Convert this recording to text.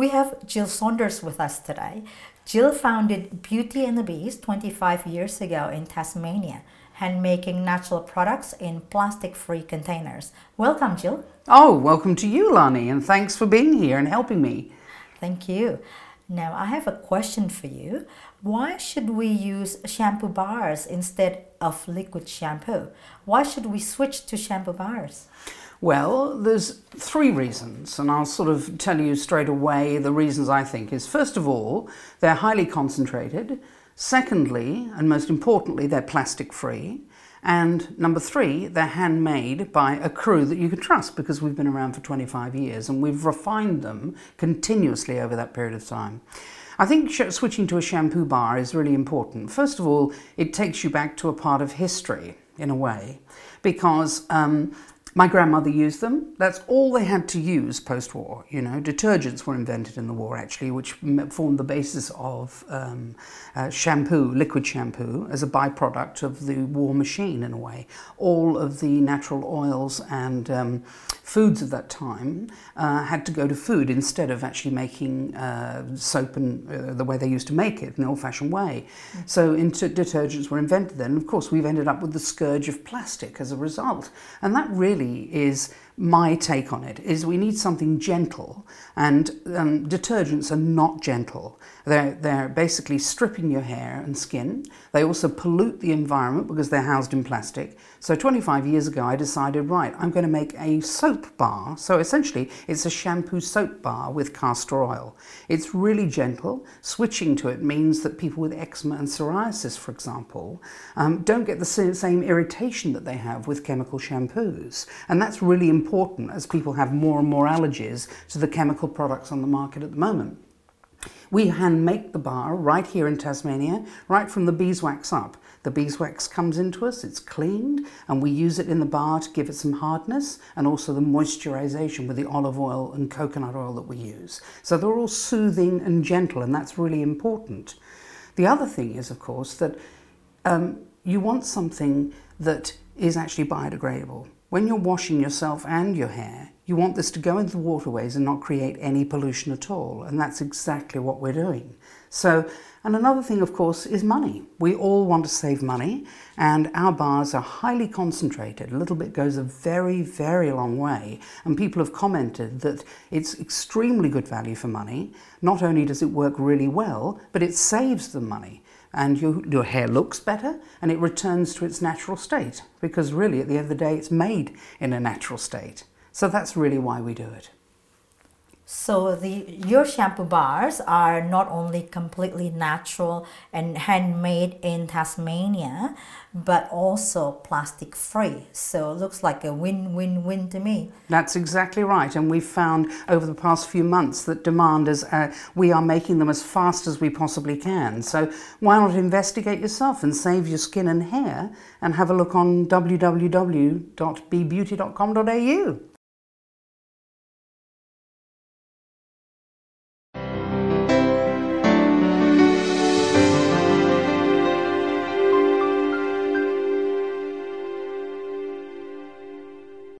We have Jill Saunders with us today. Jill founded Beauty and the Beast 25 years ago in Tasmania, hand making natural products in plastic free containers. Welcome, Jill. Oh, welcome to you, Lani, and thanks for being here and helping me. Thank you. Now, I have a question for you. Why should we use shampoo bars instead of liquid shampoo? Why should we switch to shampoo bars? Well, there's three reasons, and I'll sort of tell you straight away the reasons I think is first of all, they're highly concentrated. Secondly, and most importantly, they're plastic free. And number three, they're handmade by a crew that you can trust because we've been around for 25 years and we've refined them continuously over that period of time. I think switching to a shampoo bar is really important. First of all, it takes you back to a part of history in a way because um, my grandmother used them. That's all they had to use post war. You know, detergents were invented in the war actually, which formed the basis of um, uh, shampoo, liquid shampoo, as a byproduct of the war machine in a way. All of the natural oils and um, foods of that time uh, had to go to food instead of actually making uh, soap and uh, the way they used to make it, in the old fashioned way. So, detergents were invented then. Of course, we've ended up with the scourge of plastic as a result. And that really really is my take on it is we need something gentle and um, detergents are not gentle. They're, they're basically stripping your hair and skin. They also pollute the environment because they're housed in plastic. So 25 years ago i decided right i'm going to make a soap bar. So essentially it's a shampoo soap bar with castor oil. It's really gentle. Switching to it means that people with eczema and psoriasis for example um, don't get the same irritation that they have with chemical shampoos. And that's really important important as people have more and more allergies to the chemical products on the market at the moment. We hand make the bar right here in Tasmania, right from the beeswax up. The beeswax comes into us, it's cleaned, and we use it in the bar to give it some hardness and also the moisturization with the olive oil and coconut oil that we use. So they're all soothing and gentle, and that's really important. The other thing is, of course, that um, you want something that is actually biodegradable. When you're washing yourself and your hair, you want this to go into the waterways and not create any pollution at all. And that's exactly what we're doing. So, and another thing, of course, is money. We all want to save money, and our bars are highly concentrated. A little bit goes a very, very long way. And people have commented that it's extremely good value for money. Not only does it work really well, but it saves them money and you, your hair looks better and it returns to its natural state because really at the end of the day it's made in a natural state. So that's really why we do it. So the your shampoo bars are not only completely natural and handmade in Tasmania, but also plastic free. So it looks like a win-win-win to me. That's exactly right, and we've found over the past few months that demand is uh, we are making them as fast as we possibly can. So why not investigate yourself and save your skin and hair, and have a look on www.bebeauty.com.au.